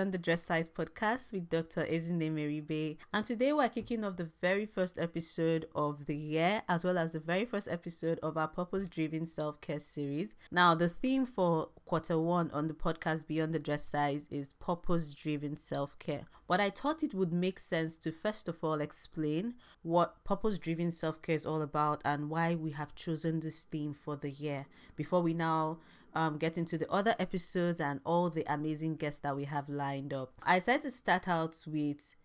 Beyond the Dress Size podcast with Dr. Ezinne Meribe. And today we're kicking off the very first episode of the year, as well as the very first episode of our purpose driven self care series. Now, the theme for quarter one on the podcast Beyond the Dress Size is purpose driven self care. But I thought it would make sense to first of all explain what purpose driven self care is all about and why we have chosen this theme for the year before we now um, get into the other episodes and all the amazing guests that we have lined up. I decided to start out with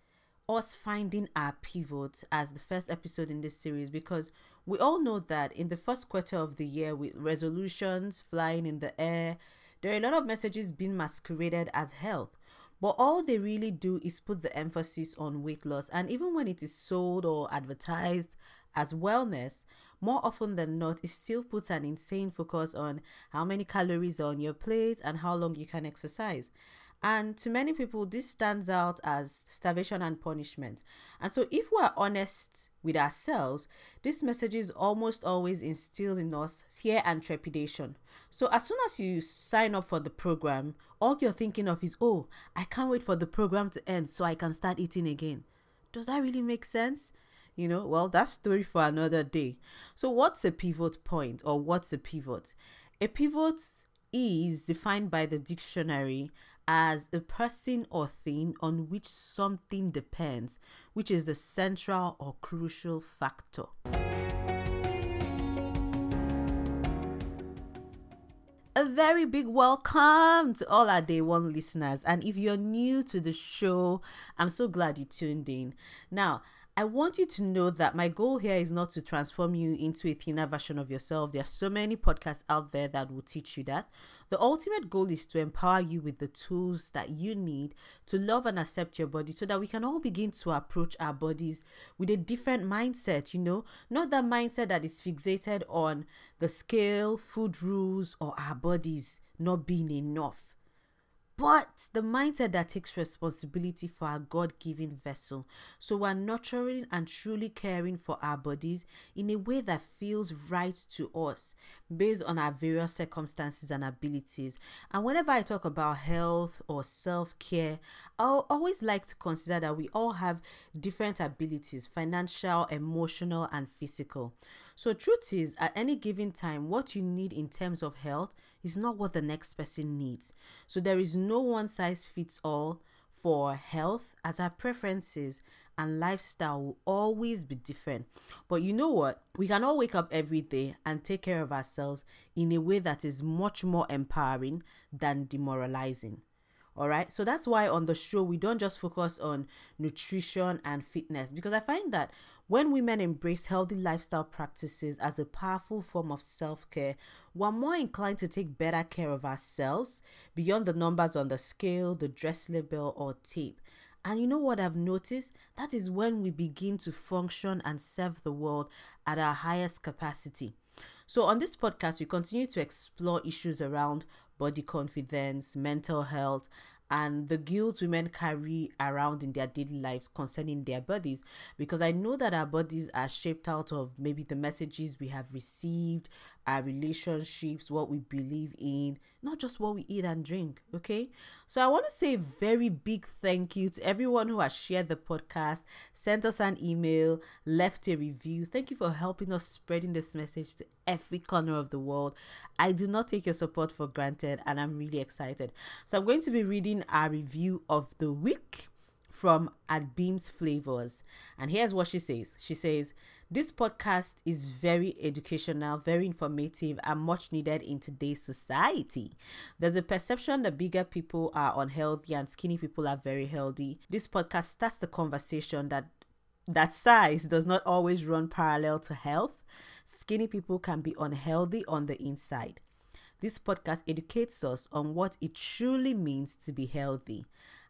us finding our pivot as the first episode in this series because we all know that in the first quarter of the year, with resolutions flying in the air, there are a lot of messages being masqueraded as health. But all they really do is put the emphasis on weight loss. And even when it is sold or advertised as wellness, more often than not, it still puts an insane focus on how many calories are on your plate and how long you can exercise. And to many people, this stands out as starvation and punishment. And so, if we're honest with ourselves, this message is almost always instilled in us fear and trepidation. So, as soon as you sign up for the program, all you're thinking of is, oh, I can't wait for the program to end so I can start eating again. Does that really make sense? You know, well, that's story for another day. So, what's a pivot point or what's a pivot? A pivot is defined by the dictionary as a person or thing on which something depends, which is the central or crucial factor. A very big welcome to all our day one listeners. And if you're new to the show, I'm so glad you tuned in. Now, I want you to know that my goal here is not to transform you into a thinner version of yourself. There are so many podcasts out there that will teach you that. The ultimate goal is to empower you with the tools that you need to love and accept your body so that we can all begin to approach our bodies with a different mindset, you know, not that mindset that is fixated on the scale, food rules, or our bodies not being enough but the mindset that takes responsibility for our God given vessel. So we're nurturing and truly caring for our bodies in a way that feels right to us based on our various circumstances and abilities. And whenever I talk about health or self care, I always like to consider that we all have different abilities financial, emotional, and physical. So, truth is, at any given time, what you need in terms of health is not what the next person needs. So there is no one size fits all for health, as our preferences and lifestyle will always be different. But you know what? We can all wake up every day and take care of ourselves in a way that is much more empowering than demoralizing. All right. So that's why on the show, we don't just focus on nutrition and fitness because I find that when women embrace healthy lifestyle practices as a powerful form of self care, we're more inclined to take better care of ourselves beyond the numbers on the scale, the dress label, or tape. And you know what I've noticed? That is when we begin to function and serve the world at our highest capacity. So, on this podcast, we continue to explore issues around body confidence, mental health, and the guilt women carry around in their daily lives concerning their bodies because I know that our bodies are shaped out of maybe the messages we have received, our relationships, what we believe in, not just what we eat and drink. Okay. So I want to say a very big thank you to everyone who has shared the podcast, sent us an email, left a review. Thank you for helping us spreading this message to every corner of the world. I do not take your support for granted and I'm really excited. So I'm going to be reading our review of the week from at Beams Flavors. And here's what she says. She says, this podcast is very educational, very informative, and much needed in today's society. There's a perception that bigger people are unhealthy and skinny people are very healthy. This podcast starts the conversation that that size does not always run parallel to health. Skinny people can be unhealthy on the inside. This podcast educates us on what it truly means to be healthy.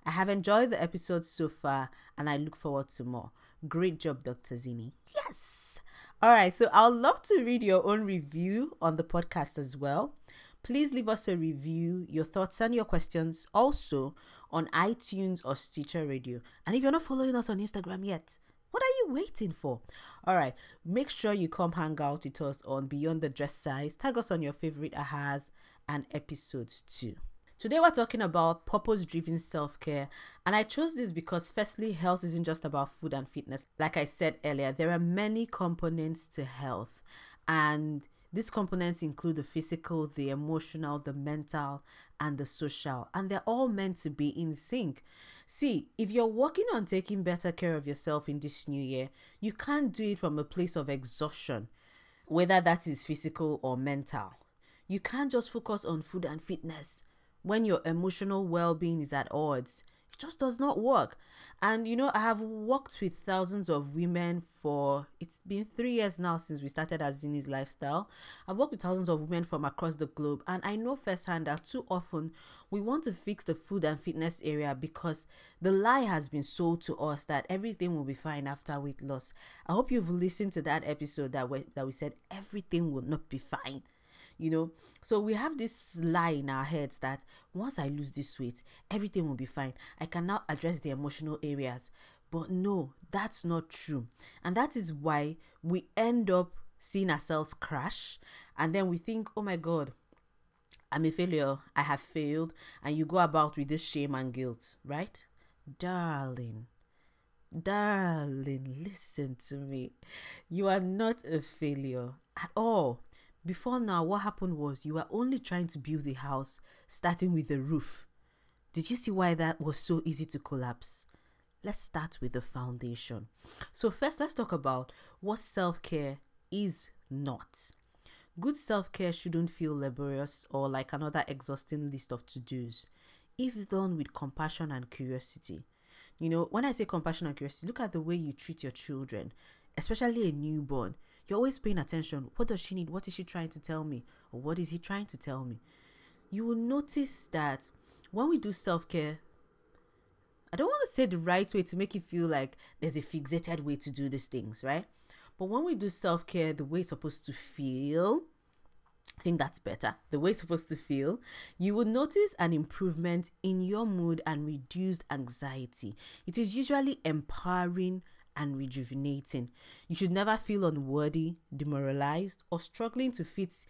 I have enjoyed the episode so far and I look forward to more. Great job, Dr. Zini. Yes. All right. So I'd love to read your own review on the podcast as well. Please leave us a review, your thoughts and your questions also on iTunes or Stitcher Radio. And if you're not following us on Instagram yet, what are you waiting for? All right, make sure you come hang out with us on Beyond the Dress Size. Tag us on your favorite ahas and episodes too. Today, we're talking about purpose driven self care. And I chose this because, firstly, health isn't just about food and fitness. Like I said earlier, there are many components to health. And these components include the physical, the emotional, the mental, and the social. And they're all meant to be in sync. See, if you're working on taking better care of yourself in this new year, you can't do it from a place of exhaustion, whether that is physical or mental. You can't just focus on food and fitness when your emotional well being is at odds. It just does not work. And you know, I have worked with thousands of women for it's been three years now since we started as Zini's lifestyle. I've worked with thousands of women from across the globe, and I know firsthand that too often we want to fix the food and fitness area because the lie has been sold to us that everything will be fine after weight loss. I hope you've listened to that episode that we, that we said everything will not be fine you know? So we have this lie in our heads that once i lose this weight everything will be fine. I can now address the emotional areas. But no that's not true. And that is why we end up seeing ourselves crash and then we think oh my god i'm a failure. I have failed. And you go about with this shame and guilt right? Darling darling listen to me. You are not a failure at all before now, what happened was you were only trying to build a house starting with the roof. Did you see why that was so easy to collapse? Let's start with the foundation. So, first, let's talk about what self care is not. Good self care shouldn't feel laborious or like another exhausting list of to dos if done with compassion and curiosity. You know, when I say compassion and curiosity, look at the way you treat your children, especially a newborn. You're always paying attention. What does she need? What is she trying to tell me? Or what is he trying to tell me? You will notice that when we do self care, I don't want to say the right way to make you feel like there's a fixated way to do these things, right? But when we do self care the way it's supposed to feel, I think that's better. The way it's supposed to feel, you will notice an improvement in your mood and reduced anxiety. It is usually empowering and rejuvenating. You should never feel unworthy, demoralized, or struggling to fit,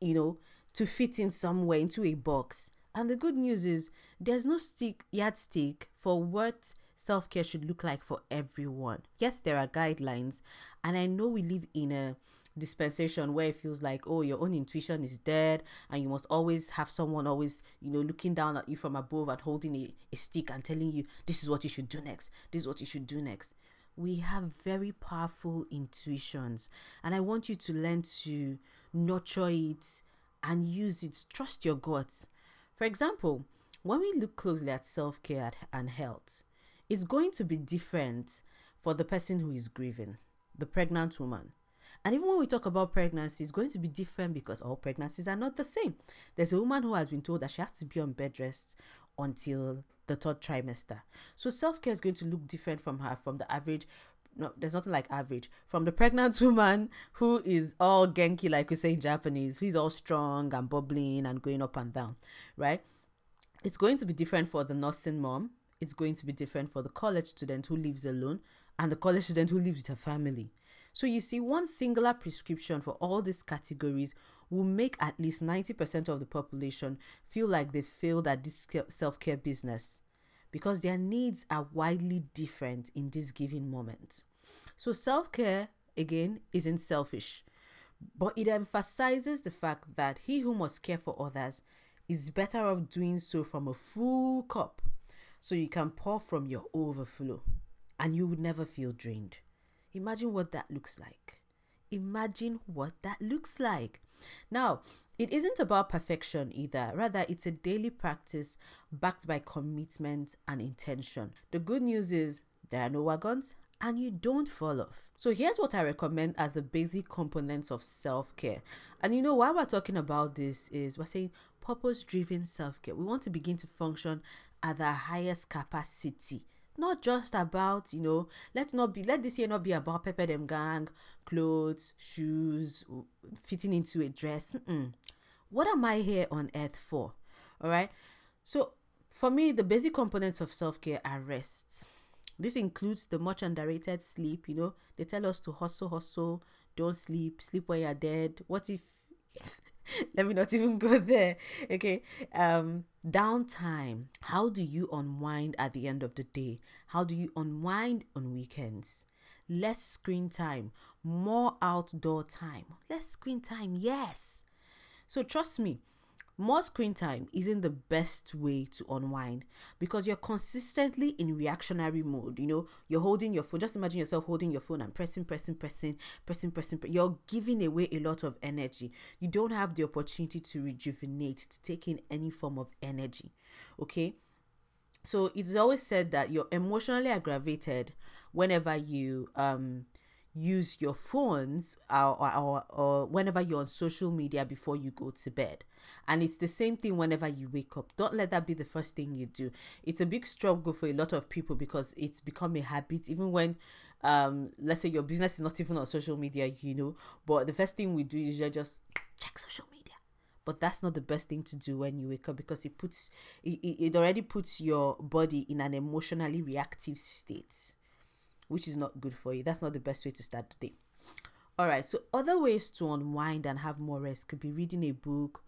you know, to fit in somewhere into a box. And the good news is there's no stick yardstick for what self care should look like for everyone. Yes, there are guidelines, and I know we live in a dispensation where it feels like oh your own intuition is dead and you must always have someone always you know looking down at you from above and holding a, a stick and telling you this is what you should do next this is what you should do next we have very powerful intuitions. And i want you to learn to nurture it and use it. Trust your guts. For example when we look closely at self-care and health it's going to be different for the person who is grieving the pregnant woman. And even when we talk about pregnancy, it's going to be different because all pregnancies are not the same. There's a woman who has been told that she has to be on bed rest until the third trimester. So self care is going to look different from her, from the average. No, there's nothing like average. From the pregnant woman who is all genki, like we say in Japanese, who's all strong and bubbling and going up and down, right? It's going to be different for the nursing mom. It's going to be different for the college student who lives alone and the college student who lives with her family. So you see, one singular prescription for all these categories will make at least 90% of the population feel like they failed at this self care business because their needs are widely different in this given moment. So, self care, again, isn't selfish, but it emphasizes the fact that he who must care for others is better off doing so from a full cup so you can pour from your overflow and you would never feel drained. Imagine what that looks like. Imagine what that looks like. Now, it isn't about perfection either. Rather, it's a daily practice backed by commitment and intention. The good news is there are no wagons and you don't fall off. So, here's what I recommend as the basic components of self care. And you know, why we're talking about this is we're saying purpose driven self care. We want to begin to function at the highest capacity not just about you know let not be let this year not be about pepper them gang clothes shoes fitting into a dress. Mm-mm. what am i here on earth for? All right so for me the basic components of self-care are rest. This includes the much underrated sleep you know. They tell us to hustle hustle. Don't sleep. Sleep when you're dead. What if let me not even go there. Okay? Um downtime. How do you unwind at the end of the day? How do you unwind on weekends? Less screen time. More outdoor time. Less screen time yes. So trust me more screen time isn't the best way to unwind because you're consistently in reactionary mode. You know, you're holding your phone. Just imagine yourself holding your phone and pressing, pressing, pressing, pressing, pressing. You're giving away a lot of energy. You don't have the opportunity to rejuvenate, to take in any form of energy. Okay. So it's always said that you're emotionally aggravated whenever you um use your phones or, or, or, whenever you're on social media before you go to bed. And it's the same thing whenever you wake up. Don't let that be the first thing you do. It's a big struggle for a lot of people because it's become a habit, even when um let's say your business is not even on social media, you know. But the first thing we do is just check social media. But that's not the best thing to do when you wake up because it puts it, it already puts your body in an emotionally reactive state which is not good for you. That's not the best way to start the day. All right, so other ways to unwind and have more rest could be reading a book,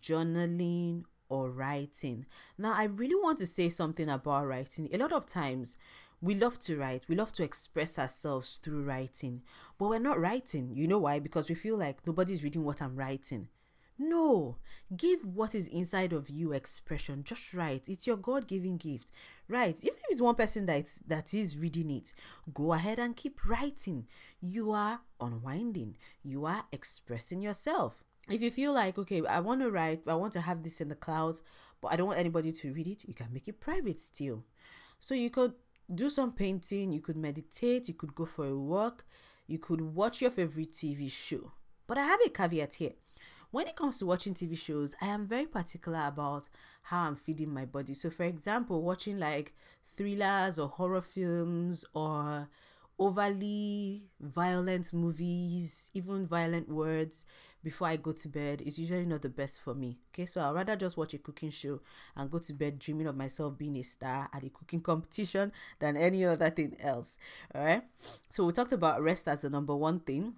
journaling, or writing. Now, I really want to say something about writing. A lot of times, we love to write, we love to express ourselves through writing, but we're not writing. You know why? Because we feel like nobody's reading what I'm writing. No, give what is inside of you expression. Just write. It's your God given gift. Right. Even if it's one person that that is reading it, go ahead and keep writing. You are unwinding. You are expressing yourself. If you feel like, okay, I want to write, I want to have this in the clouds, but I don't want anybody to read it, you can make it private still. So you could do some painting, you could meditate, you could go for a walk, you could watch your favorite TV show. But I have a caveat here when it comes to watching TV shows, I am very particular about how I'm feeding my body. So, for example, watching like thrillers or horror films or overly violent movies, even violent words before I go to bed is usually not the best for me. Okay, so I'd rather just watch a cooking show and go to bed dreaming of myself being a star at a cooking competition than any other thing else. All right, so we talked about rest as the number one thing.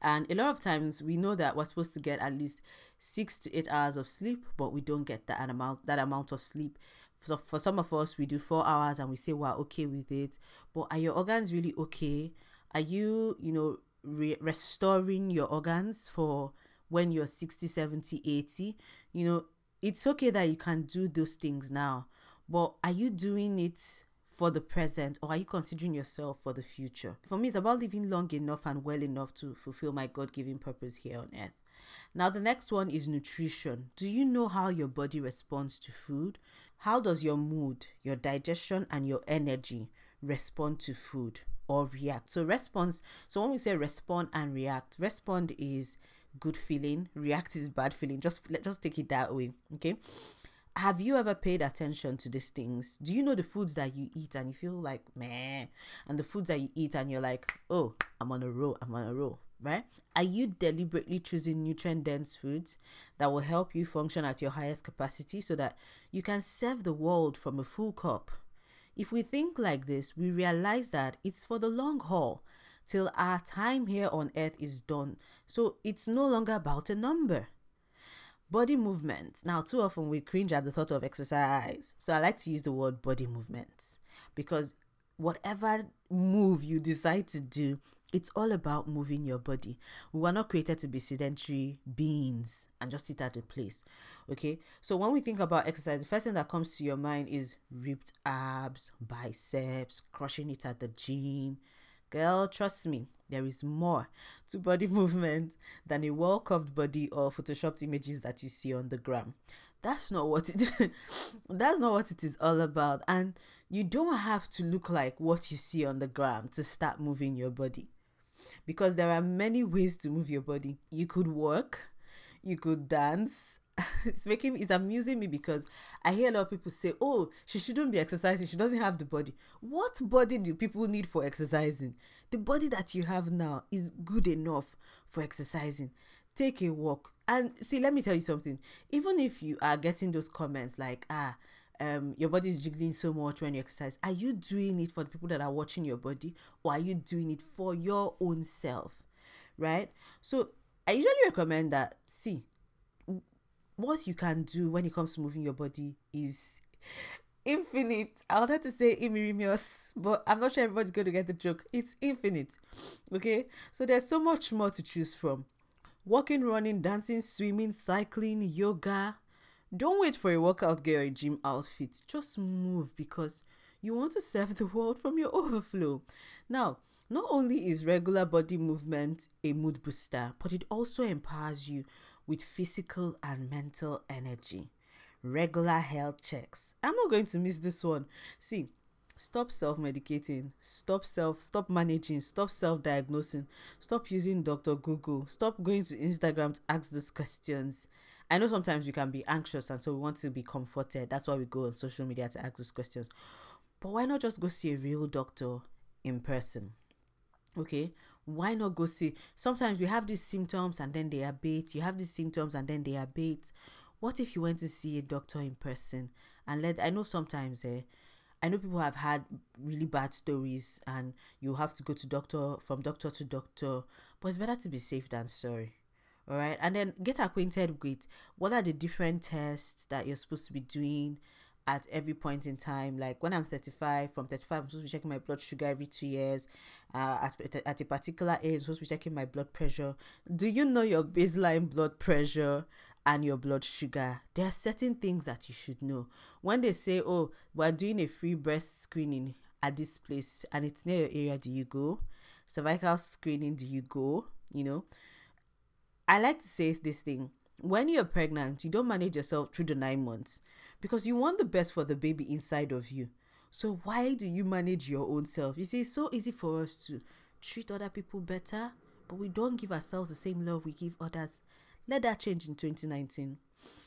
And a lot of times we know that we're supposed to get at least six to eight hours of sleep, but we don't get that amount that amount of sleep. So for some of us, we do four hours and we say we're okay with it. But are your organs really okay? Are you, you know, re- restoring your organs for when you're 60, 70, 80? You know, it's okay that you can do those things now, but are you doing it for the present or are you considering yourself for the future? For me, it's about living long enough and well enough to fulfill my God given purpose here on earth. Now, the next one is nutrition. Do you know how your body responds to food? How does your mood, your digestion, and your energy respond to food or react? So, response, so when we say respond and react, respond is good feeling, react is bad feeling. Just let just take it that way. Okay have you ever paid attention to these things? Do you know the foods that you eat and you feel like meh, and the foods that you eat and you're like, oh, I'm on a roll, I'm on a roll, right? Are you deliberately choosing nutrient dense foods that will help you function at your highest capacity so that you can serve the world from a full cup? If we think like this, we realize that it's for the long haul till our time here on earth is done. So it's no longer about a number Body movement. Now, too often we cringe at the thought of exercise. So I like to use the word body movements because whatever move you decide to do, it's all about moving your body. We were not created to be sedentary beings and just sit at a place. Okay. So when we think about exercise, the first thing that comes to your mind is ripped abs, biceps, crushing it at the gym. Girl, trust me, there is more to body movement than a well curved body or photoshopped images that you see on the gram. That's not what it that's not what it is all about. And you don't have to look like what you see on the gram to start moving your body. Because there are many ways to move your body. You could work, you could dance, it's making it's amusing me because I hear a lot of people say, "Oh, she shouldn't be exercising. She doesn't have the body." What body do people need for exercising? The body that you have now is good enough for exercising. Take a walk and see. Let me tell you something. Even if you are getting those comments like, "Ah," um, your body is jiggling so much when you exercise. Are you doing it for the people that are watching your body, or are you doing it for your own self? Right. So I usually recommend that. See, what you can do when it comes to moving your body is infinite. I wanted to say immerimious, but I'm not sure everybody's going to get the joke. It's infinite. Okay? So there's so much more to choose from. Walking, running, dancing, swimming, cycling, yoga. Don't wait for a workout gear or gym outfit. Just move because you want to serve the world from your overflow. Now, not only is regular body movement a mood booster, but it also empowers you with physical and mental energy. Regular health checks. I'm not going to miss this one. See, stop self-medicating stop self stop managing stop self-diagnosing stop using dr google stop going to instagram to ask those questions i know sometimes we can be anxious and so we want to be comforted. That's why we go on social media to ask those questions. But why not just go see a real doctor in person? Okay why not go see sometimes we have these symptoms and then they abate. You have these symptoms and then they abate. What if you went to see a doctor in person? And let i know sometimes eh, i know people have had really bad stories and you have to go to doctor from doctor to doctor but it's better to be safe than sorry all right and then get acquainted with what are the different tests that you're supposed to be doing at every point in time. Like when I'm 35, from 35, I'm supposed to be checking my blood sugar every two years. Uh, at, at a particular age, I'm supposed to be checking my blood pressure. Do you know your baseline blood pressure and your blood sugar? There are certain things that you should know. When they say, oh, we're doing a free breast screening at this place and it's near your area, do you go? Cervical screening, do you go? You know, I like to say this thing when you're pregnant, you don't manage yourself through the nine months because you want the best for the baby inside of you. So why do you manage your own self? You see, it's so easy for us to treat other people better, but we don't give ourselves the same love we give others. Let that change in 2019.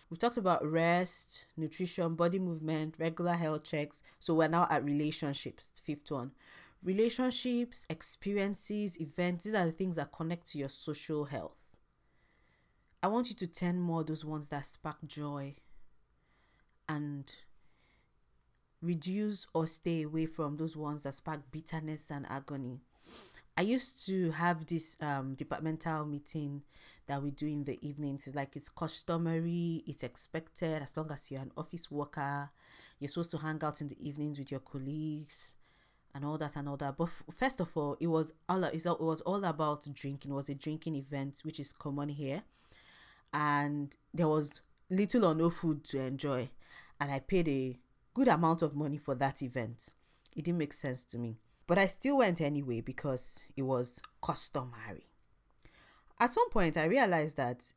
We talked about rest, nutrition, body movement, regular health checks. So we're now at relationships, fifth one. Relationships, experiences, events, these are the things that connect to your social health. I want you to tend more those ones that spark joy, and reduce or stay away from those ones that spark bitterness and agony. I used to have this um, departmental meeting that we do in the evenings. It's like it's customary, it's expected as long as you're an office worker. You're supposed to hang out in the evenings with your colleagues and all that and all that. But f- first of all, it was all it was all about drinking. It was a drinking event, which is common here, and there was little or no food to enjoy and I paid a good amount of money for that event. It didn't make sense to me. But I still went anyway because it was customary. At some point, I realized that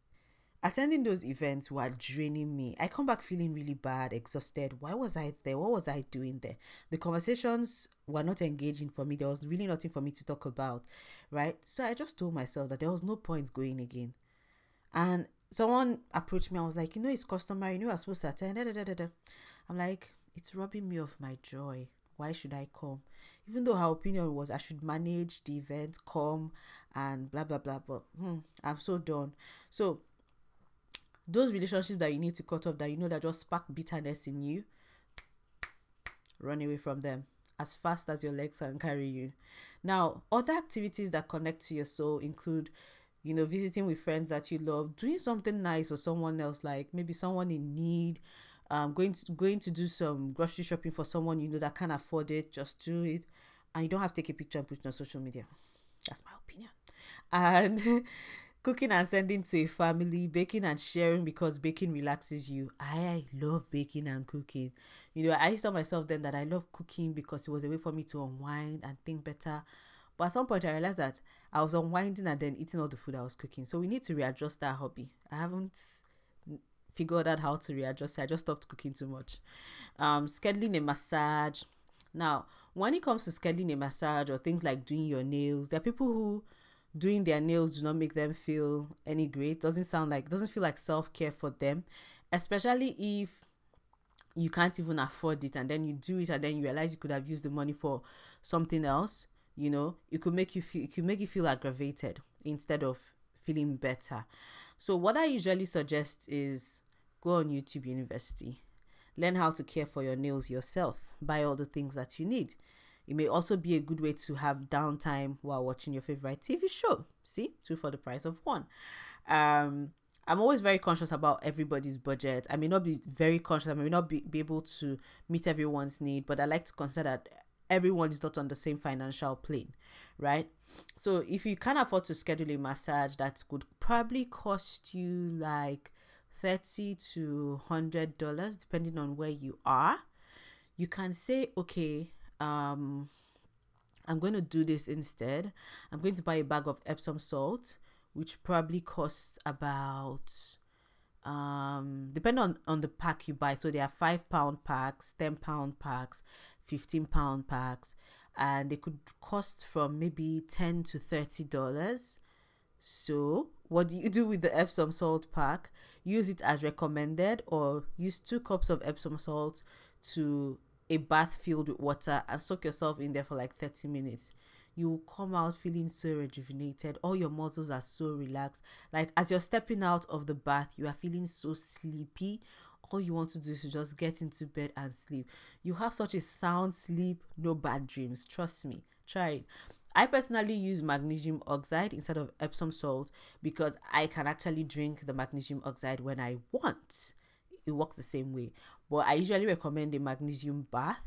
attending those events were draining me. I come back feeling really bad, exhausted. Why was I there? What was I doing there? The conversations were not engaging for me. There was really nothing for me to talk about, right? So I just told myself that there was no point going again. And someone approached me. I was like, you know, it's customary. You know, I'm supposed to attend. Da, da, da, I'm like, it's robbing me of my joy. Why should I come? Even though her opinion was I should manage the event, come and blah blah blah. But hmm, I'm so done. So those relationships that you need to cut off, that you know that just spark bitterness in you, run away from them as fast as your legs can carry you. Now, other activities that connect to your soul include you know, visiting with friends that you love, doing something nice for someone else, like maybe someone in need, um, going to going to do some grocery shopping for someone you know that can't afford it, just do it, and you don't have to take a picture and put it on social media. That's my opinion. And cooking and sending to a family, baking and sharing because baking relaxes you. I love baking and cooking. You know, I used saw myself then that I love cooking because it was a way for me to unwind and think better. But at some point, I realized that I was unwinding and then eating all the food I was cooking. So we need to readjust that hobby. I haven't figured out how to readjust. I just stopped cooking too much. Um, scheduling a massage. Now, when it comes to scheduling a massage or things like doing your nails, there are people who doing their nails do not make them feel any great. Doesn't sound like doesn't feel like self care for them, especially if you can't even afford it and then you do it and then you realize you could have used the money for something else you know it could make you feel it could make you feel aggravated instead of feeling better. So what i usually suggest is go on youtube university. Learn how to care for your nails yourself. Buy all the things that you need. It may also be a good way to have downtime while watching your favorite tv show. See? Two for the price of one. Um I'm always very conscious about everybody's budget. I may not be very conscious, I may not be, be able to meet everyone's need, but I like to consider that everyone is not on the same financial plane, right? So if you can't afford to schedule a massage, that could probably cost you like 30 to 100 dollars depending on where you are. You can say okay um i'm going to do this instead. I'm going to buy a bag of epsom salt which probably costs about um depending on on the pack you buy. So there are five pound packs 10 pound packs 15 pound packs and they could cost from maybe 10 to 30 dollars. So what do you do with the epsom salt pack? Use it as recommended or use two cups of epsom salt to a bath filled with water and soak yourself in there for like 30 minutes. You will come out feeling so rejuvenated. All your muscles are so relaxed. Like as you're stepping out of the bath you are feeling so sleepy all you want to do is to just get into bed and sleep you have such a sound sleep no bad dreams trust me try it I personally use magnesium oxide instead of Epsom salt because I can actually drink the magnesium oxide when I want. It works the same way, but I usually recommend a magnesium bath.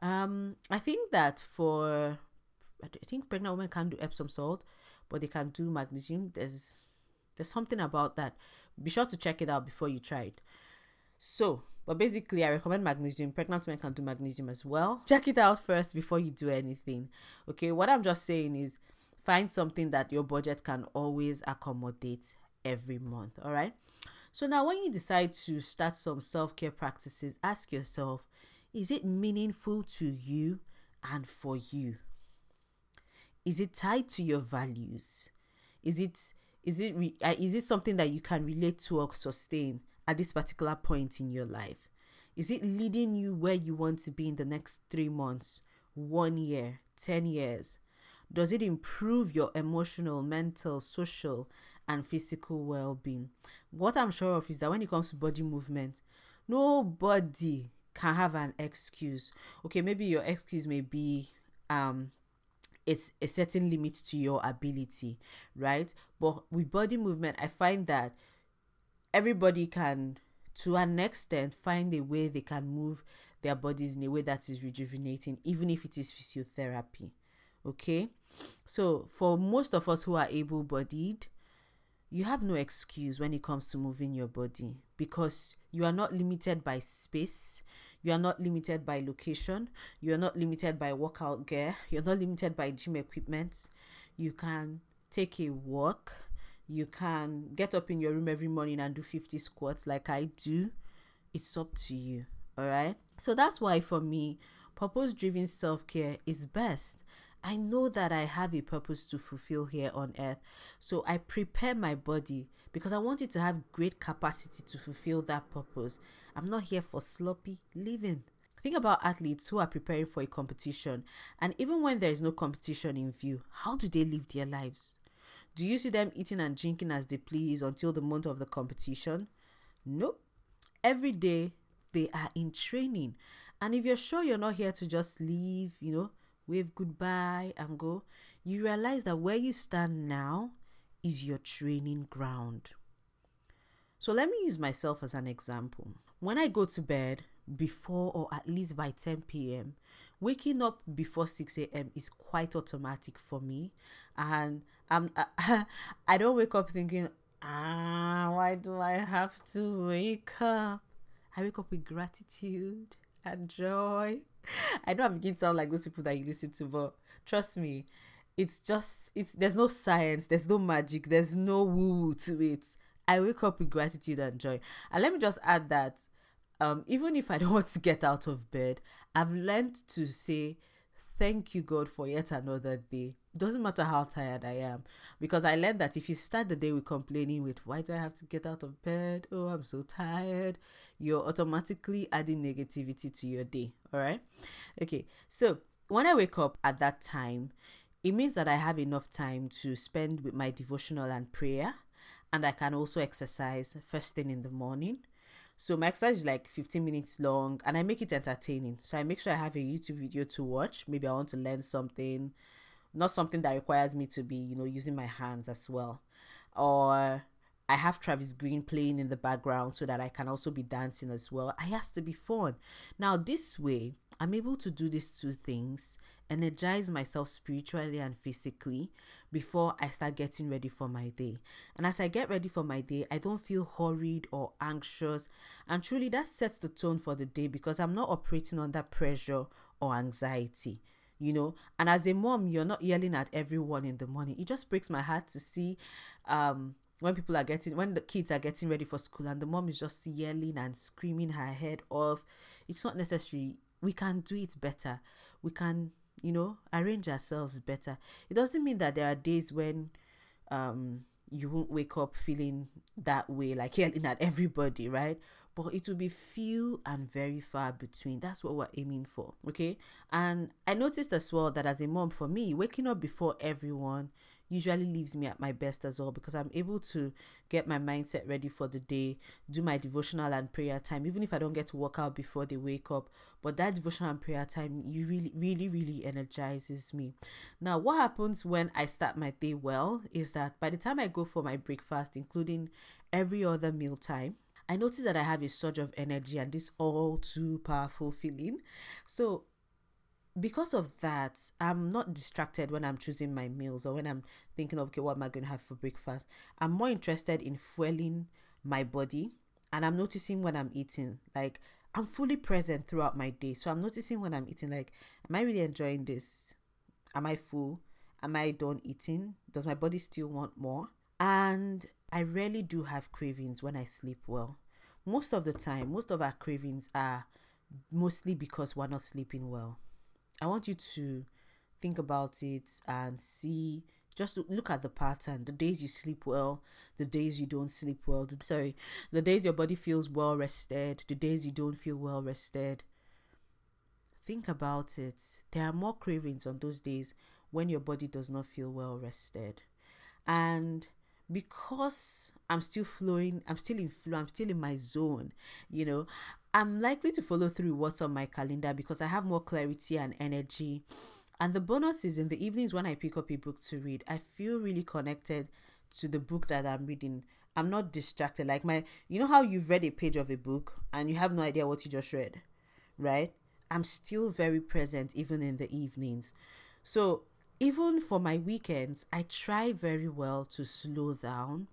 Um, I think that for I think pregnant women can do Epsom salt, but they can do magnesium. There's there's something about that. Be sure to check it out before you try it. So but basically, I recommend magnesium. Pregnant women can do magnesium as well. Check it out first before you do anything. Okay, what I'm just saying is find something that your budget can always accommodate every month. All right. So now, when you decide to start some self care practices, ask yourself is it meaningful to you and for you? Is it tied to your values? Is it is it re- uh, is it something that you can relate to or sustain? At this particular point in your life? Is it leading you where you want to be in the next three months, one year, 10 years? Does it improve your emotional, mental, social, and physical well being? What I'm sure of is that when it comes to body movement, nobody can have an excuse. Okay, maybe your excuse may be um it's a certain limit to your ability, right? But with body movement, I find that everybody can to an extent find a way they can move their bodies in a way that is rejuvenating even if it is physiotherapy okay? So for most of us who are able-bodied you have no excuse when it comes to moving your body because you are not limited by space you are not limited by location you are not limited by workout gear you're not limited by gym equipment. You can take a walk you can get up in your room every morning and do 50 squats like I do. It's up to you. All right. So that's why for me, purpose driven self care is best. I know that I have a purpose to fulfill here on earth. So I prepare my body because I want it to have great capacity to fulfill that purpose. I'm not here for sloppy living. Think about athletes who are preparing for a competition, and even when there is no competition in view, how do they live their lives? Do you see them eating and drinking as they please until the month of the competition? Nope. Every day they are in training. And if you're sure you're not here to just leave, you know, wave goodbye and go, you realize that where you stand now is your training ground. So let me use myself as an example. When I go to bed before or at least by 10 p.m., waking up before 6 a.m. is quite automatic for me. And I'm I, I don't wake up thinking, ah, why do I have to wake up? I wake up with gratitude and joy. I know I'm beginning to sound like those people that you listen to, but trust me, it's just it's there's no science, there's no magic, there's no woo to it. I wake up with gratitude and joy. And let me just add that um, even if I don't want to get out of bed, I've learned to say Thank you, God, for yet another day. Doesn't matter how tired I am, because I learned that if you start the day with complaining with, why do I have to get out of bed? Oh, I'm so tired. You're automatically adding negativity to your day. All right. Okay. So when I wake up at that time, it means that I have enough time to spend with my devotional and prayer, and I can also exercise first thing in the morning. So my exercise is like 15 minutes long and I make it entertaining. So I make sure I have a YouTube video to watch. Maybe I want to learn something, not something that requires me to be, you know, using my hands as well. Or I have Travis Green playing in the background so that I can also be dancing as well. I has to be fun. Now, this way, I'm able to do these two things, energize myself spiritually and physically before I start getting ready for my day. And as I get ready for my day, I don't feel hurried or anxious. And truly, that sets the tone for the day because I'm not operating under pressure or anxiety you know? And as a mom you're not yelling at everyone in the morning. It just breaks my heart to see um when people are getting when the kids are getting ready for school and the mom is just yelling and screaming her head off. It's not necessary. We can do it better. We can you know arrange ourselves better. It doesn't mean that there are days when um you won't wake up feeling that way like yelling at everybody right but it will be few and very far between. That's what we're aiming for. Okay. And I noticed as well that as a mom, for me, waking up before everyone usually leaves me at my best as well because I'm able to get my mindset ready for the day, do my devotional and prayer time, even if I don't get to work out before they wake up. But that devotional and prayer time, you really, really, really energizes me. Now, what happens when I start my day well is that by the time I go for my breakfast, including every other meal time, I notice that I have a surge of energy and this all too powerful feeling. So, because of that, I'm not distracted when I'm choosing my meals or when I'm thinking of, okay, what am I going to have for breakfast? I'm more interested in fueling my body and I'm noticing when I'm eating. Like, I'm fully present throughout my day. So, I'm noticing when I'm eating, like, am I really enjoying this? Am I full? Am I done eating? Does my body still want more? And I rarely do have cravings when I sleep well. Most of the time, most of our cravings are mostly because we're not sleeping well. I want you to think about it and see just look at the pattern the days you sleep well the days you don't sleep well the, sorry the days your body feels well rested the days you don't feel well rested. Think about it. There are more cravings on those days when your body does not feel well rested. And because I'm still flowing, I'm still in flow, I'm still in my zone, you know, I'm likely to follow through what's on my calendar because I have more clarity and energy. And the bonus is in the evenings when I pick up a book to read, I feel really connected to the book that I'm reading. I'm not distracted. Like my, you know how you've read a page of a book and you have no idea what you just read, right? I'm still very present even in the evenings. So even for my weekends, I try very well to slow down,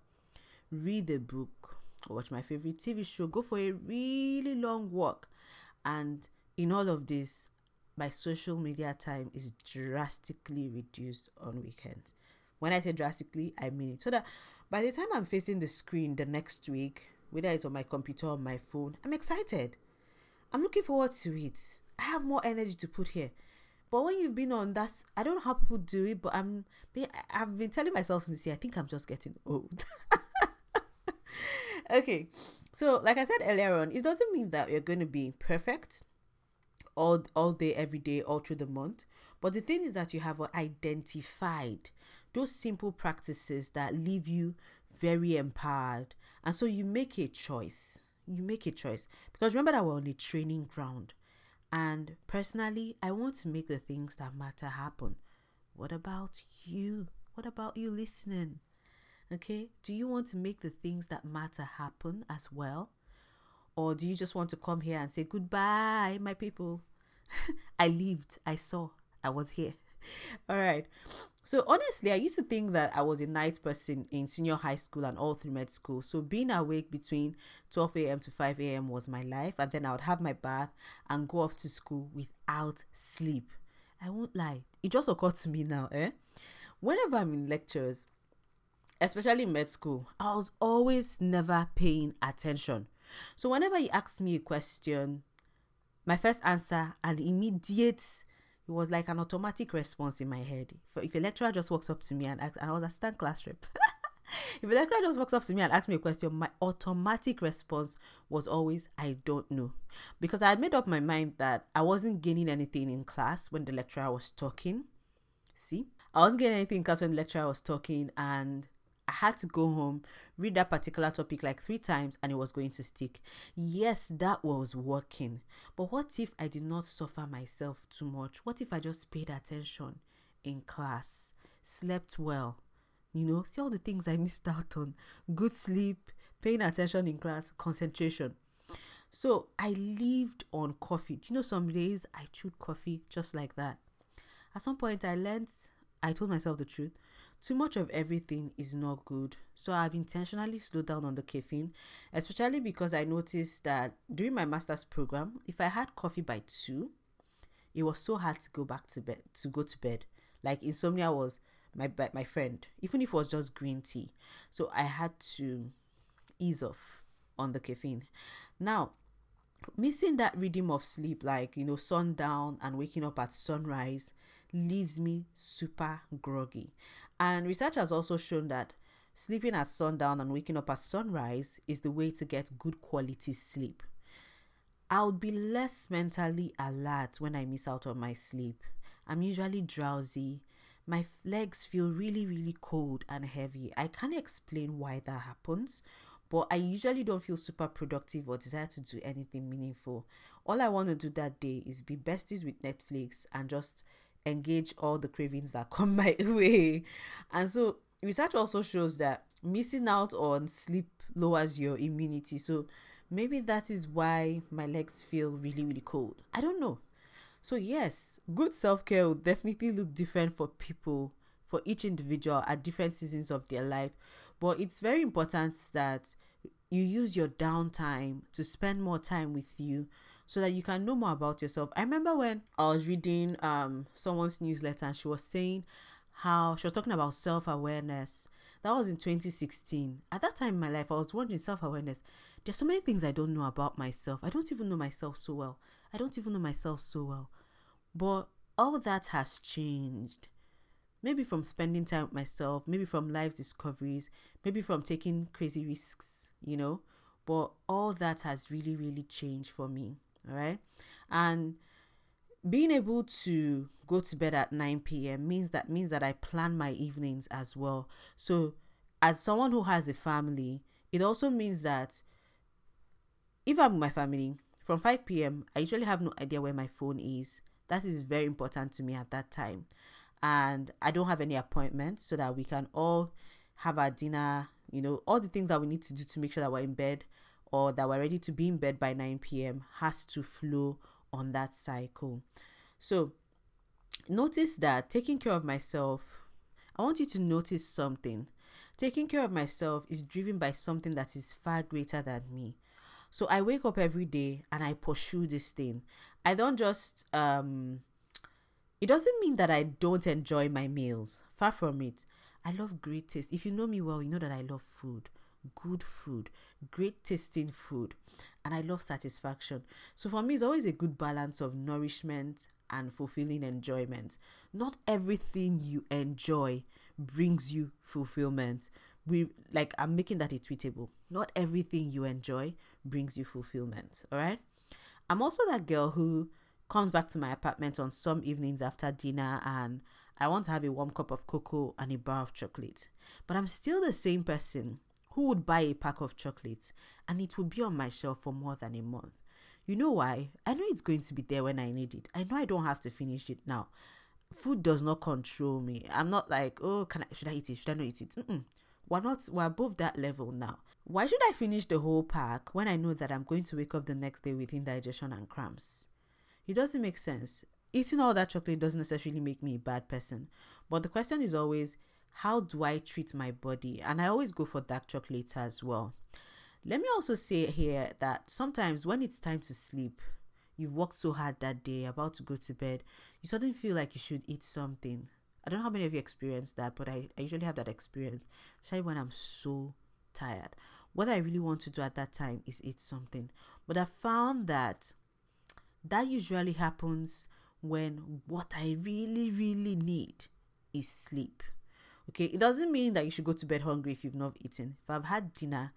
read a book, watch my favorite TV show, go for a really long walk. And in all of this, my social media time is drastically reduced on weekends. When I say drastically, I mean it. So that by the time I'm facing the screen the next week, whether it's on my computer or my phone, I'm excited. I'm looking forward to it. I have more energy to put here. But when you've been on that, I don't know how people do it, but I'm I've been telling myself since I think I'm just getting old. okay. So, like I said earlier on, it doesn't mean that you're going to be perfect all all day every day all through the month, but the thing is that you have identified those simple practices that leave you very empowered. And so you make a choice. You make a choice because remember that we're on a training ground. And personally, I want to make the things that matter happen. What about you? What about you listening? Okay, do you want to make the things that matter happen as well? Or do you just want to come here and say goodbye, my people? I lived, I saw, I was here. All right. So honestly, I used to think that I was a night person in senior high school and all through med school. So being awake between 12 a.m. to 5 a.m. was my life. And then I would have my bath and go off to school without sleep. I won't lie. It just occurred to me now, eh? Whenever I'm in lectures, especially in med school, I was always never paying attention. So whenever he asked me a question, my first answer and immediate it was like an automatic response in my head. If, if a lecturer just walks up to me and, and I was a stand class rep. if a lecturer just walks up to me and asks me a question, my automatic response was always, I don't know. Because I had made up my mind that I wasn't gaining anything in class when the lecturer was talking. See? I wasn't getting anything in class when the lecturer was talking and I had to go home, read that particular topic like three times, and it was going to stick. Yes, that was working. But what if I did not suffer myself too much? What if I just paid attention in class, slept well, You know, see all the things I missed out on good sleep, paying attention in class, concentration. So I lived on coffee. Do you know some days I chewed coffee just like that? At some point I learned, I told myself the truth. Too much of everything is not good. So I've intentionally slowed down on the caffeine, especially because I noticed that during my master's program, if I had coffee by two, it was so hard to go back to bed to go to bed. Like insomnia was my my friend, even if it was just green tea. So I had to ease off on the caffeine. Now, missing that rhythm of sleep, like you know, sundown and waking up at sunrise, leaves me super groggy. And research has also shown that sleeping at sundown and waking up at sunrise is the way to get good quality sleep. I would be less mentally alert when I miss out on my sleep. I'm usually drowsy. My legs feel really, really cold and heavy. I can't explain why that happens, but I usually don't feel super productive or desire to do anything meaningful. All I want to do that day is be besties with Netflix and just engage all the cravings that come my way. And so research also shows that missing out on sleep lowers your immunity. So maybe that is why my legs feel really, really cold. I don't know. So, yes, good self care will definitely look different for people, for each individual at different seasons of their life. But it's very important that you use your downtime to spend more time with you so that you can know more about yourself. I remember when I was reading um someone's newsletter and she was saying how she was talking about self-awareness. That was in 2016. At that time in my life, I was wondering self-awareness. There's so many things I don't know about myself. I don't even know myself so well. I don't even know myself so well. But all that has changed. Maybe from spending time with myself, maybe from life discoveries, maybe from taking crazy risks, you know. But all that has really, really changed for me all right? And being able to go to bed at 9 p.m means that means that i plan my evenings as well. So as someone who has a family it also means that if i'm with my family from 5 p.m i usually have no idea where my phone is. That is very important to me at that time. And i don't have any appointments so that we can all have our dinner you know all the things that we need to do to make sure that we're in bed or that we're ready to be in bed by 9 p.m. has to flow on that cycle. So, notice that taking care of myself, I want you to notice something. Taking care of myself is driven by something that is far greater than me. So I wake up every day and I pursue this thing. I don't just um it doesn't mean that I don't enjoy my meals. Far from it. I love great taste. If you know me well, you know that I love food good food, great tasting food, and I love satisfaction. So for me, it's always a good balance of nourishment and fulfilling enjoyment. Not everything you enjoy brings you fulfillment. We like I'm making that a tweetable. Not everything you enjoy brings you fulfillment. All right. I'm also that girl who comes back to my apartment on some evenings after dinner and I want to have a warm cup of cocoa and a bar of chocolate. But I'm still the same person who would buy a pack of chocolates and it will be on my shelf for more than a month? You know why? I know it's going to be there when I need it. I know I don't have to finish it now. Food does not control me. I'm not like, oh, can I should I eat it? Should I not eat it? Mm-mm. We're not we're above that level now. Why should I finish the whole pack when I know that I'm going to wake up the next day with indigestion and cramps? It doesn't make sense. Eating all that chocolate doesn't necessarily make me a bad person. But the question is always, how do I treat my body? And I always go for dark chocolate as well. Let me also say here that sometimes when it's time to sleep, you've worked so hard that day, about to go to bed, you suddenly feel like you should eat something. I don't know how many of you experience that, but I, I usually have that experience, especially when I'm so tired. What I really want to do at that time is eat something. But I found that that usually happens when what I really, really need is sleep. Okay, it doesn't mean that you should go to bed hungry if you've not eaten. If I've had dinner,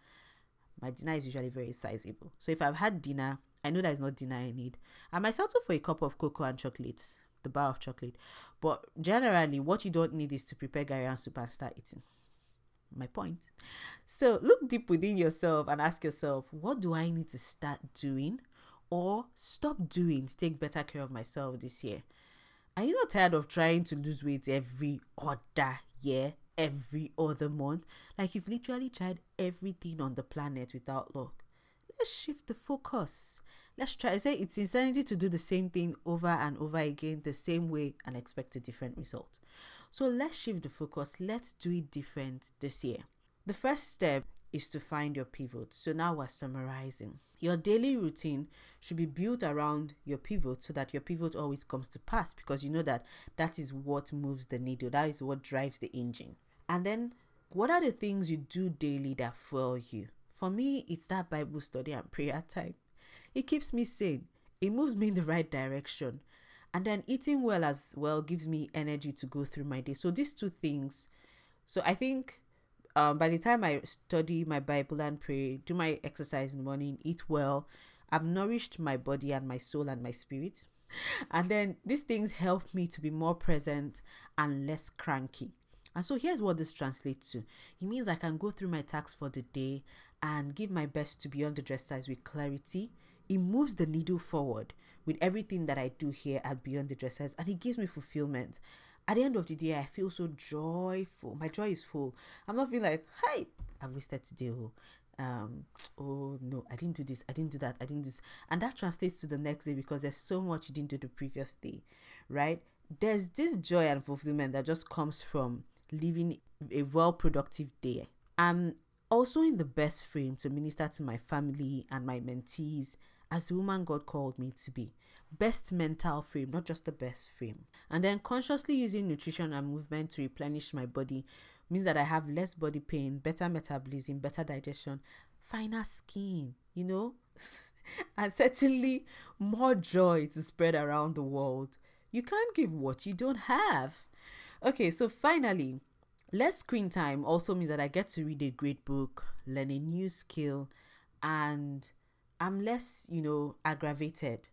my dinner is usually very sizable. So if I've had dinner, I know that is not dinner I need. I might settle for a cup of cocoa and chocolate, the bar of chocolate. But generally, what you don't need is to prepare gari and soup and start eating. My point. So look deep within yourself and ask yourself, what do I need to start doing or stop doing to take better care of myself this year? Are you not tired of trying to lose weight every other year? every other month. Like you've literally tried everything on the planet without luck. Let's shift the focus. Let's try. I say it's insanity to do the same thing over and over again the same way and expect a different result. So let's shift the focus. Let's do it different this year. The first step is to find your pivot. So now we're summarizing. Your daily routine should be built around your pivot so that your pivot always comes to pass because you know that that is what moves the needle, that is what drives the engine. And then, what are the things you do daily that fuel you? For me, it's that Bible study and prayer time. It keeps me sane, it moves me in the right direction. And then, eating well as well gives me energy to go through my day. So, these two things. So, I think um, by the time I study my Bible and pray, do my exercise in the morning, eat well, I've nourished my body and my soul and my spirit. And then these things help me to be more present and less cranky. And so here's what this translates to it means I can go through my tasks for the day and give my best to beyond the dress size with clarity. It moves the needle forward with everything that I do here at Beyond the Dress Size, and it gives me fulfillment at the end of the day, I feel so joyful. My joy is full. I'm not feeling like, hi, I've wasted today. Oh, um, oh no, I didn't do this, I didn't do that, I didn't do this. And that translates to the next day because there's so much you didn't do the previous day, right? There's this joy and fulfillment that just comes from living a well productive day. I'm also in the best frame to minister to my family and my mentees as the woman God called me to be best mental frame, not just the best frame. And then consciously using nutrition and movement to replenish my body means that I have less body pain, better metabolism, better digestion, finer skin, you know, and certainly more joy to spread around the world. You can't give what you don't have. Okay, so finally, less screen time also means that I get to read a great book, learn a new skill, and I'm less, you know, aggravated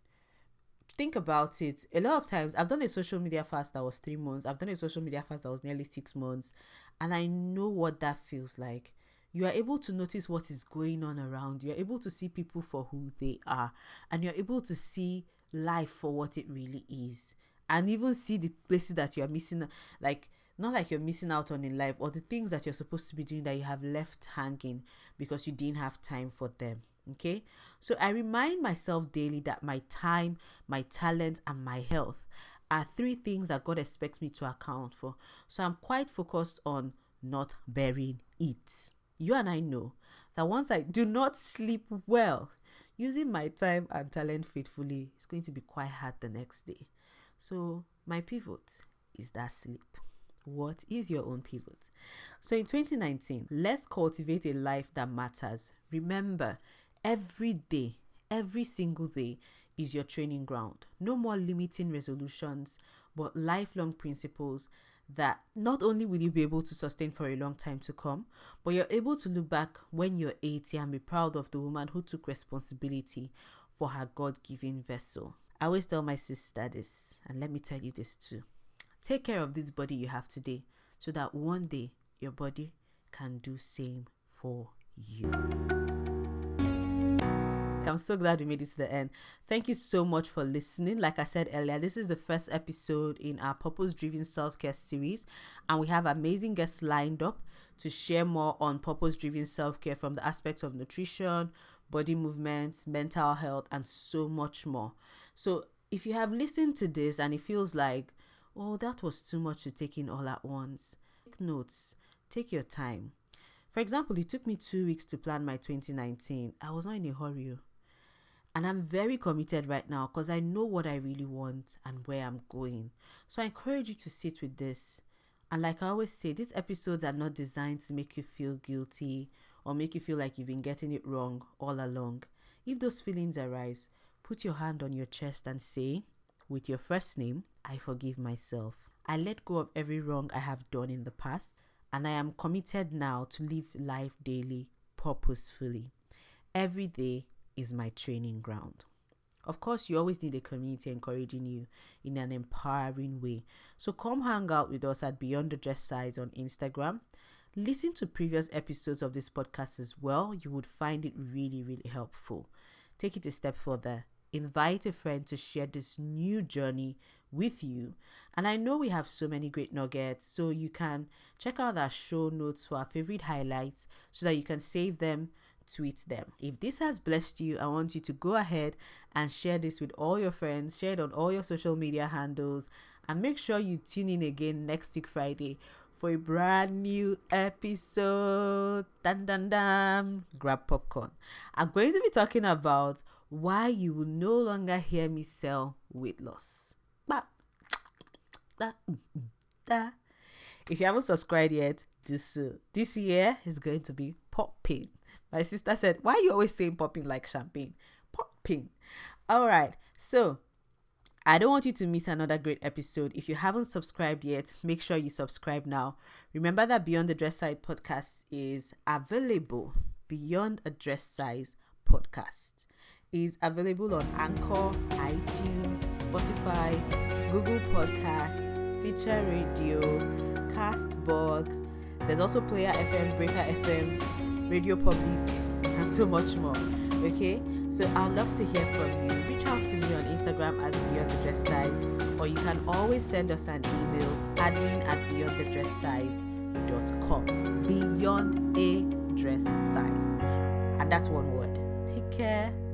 think about it, a lot of times I've done a social media fast that was three months, I've done a social media fast that was nearly six months, and I know what that feels like. You are able to notice what is going on around. You're able to see people for who they are, and you're able to see life for what it really is, and even see the places that you are missing, like not like you're missing out on in life, or the things that you're supposed to be doing that you have left hanging because you didn't have time for them. Okay, so I remind myself daily that my time, my talent, and my health are three things that God expects me to account for. So I'm quite focused on not burying it. You and I know that once I do not sleep well, using my time and talent faithfully is going to be quite hard the next day. So my pivot is that sleep. What is your own pivot? So in 2019, let's cultivate a life that matters. Remember, every day, every single day is your training ground. No more limiting resolutions, but lifelong principles that not only will you be able to sustain for a long time to come, but you're able to look back when you're 80 and be proud of the woman who took responsibility for her God given vessel. I always tell my sister this, and let me tell you this too. Take care of this body you have today so that one day your body can do same for you. I'm so glad we made it to the end. Thank you so much for listening. Like I said earlier, this is the first episode in our purpose driven self care series, and we have amazing guests lined up to share more on purpose driven self care from the aspects of nutrition, body movement, mental health, and so much more. So, if you have listened to this and it feels like, oh, that was too much to take in all at once, take notes, take your time. For example, it took me two weeks to plan my 2019. I was not in a hurry. Oh. And I'm very committed right now because I know what I really want and where I'm going. So I encourage you to sit with this. And like I always say, these episodes are not designed to make you feel guilty or make you feel like you've been getting it wrong all along. If those feelings arise, put your hand on your chest and say, with your first name, I forgive myself. I let go of every wrong I have done in the past, and I am committed now to live life daily purposefully. Every day, is my training ground. Of course, you always need a community encouraging you in an empowering way. So come hang out with us at Beyond the Dress Size on Instagram. Listen to previous episodes of this podcast as well. You would find it really, really helpful. Take it a step further. Invite a friend to share this new journey with you. And I know we have so many great nuggets, so you can check out our show notes for our favorite highlights so that you can save them, tweet them. If this has blessed you, I want you to go ahead and share this with all your friends, share it on all your social media handles, and make sure you tune in again next week, Friday, for a brand new episode. Dun dun dun. Grab popcorn. I'm going to be talking about why you will no longer hear me sell weight loss. If you haven't subscribed yet, this uh, this year is going to be popping. My sister said, "Why are you always saying popping like champagne? Popping." All right, so I don't want you to miss another great episode. If you haven't subscribed yet, make sure you subscribe now. Remember that Beyond the Dress Size podcast is available. Beyond a Dress Size podcast is available on Anchor, iTunes, Spotify, Google Podcast, Stitcher Radio, Castbox. There's also Player FM, Breaker FM, Radio Public, and so much more. Okay, so I'd love to hear from you. Reach out to me on Instagram at Beyond the Dress Size, or you can always send us an email admin at beyondthedresssize.com. Beyond a dress size. And that's one word. Take care.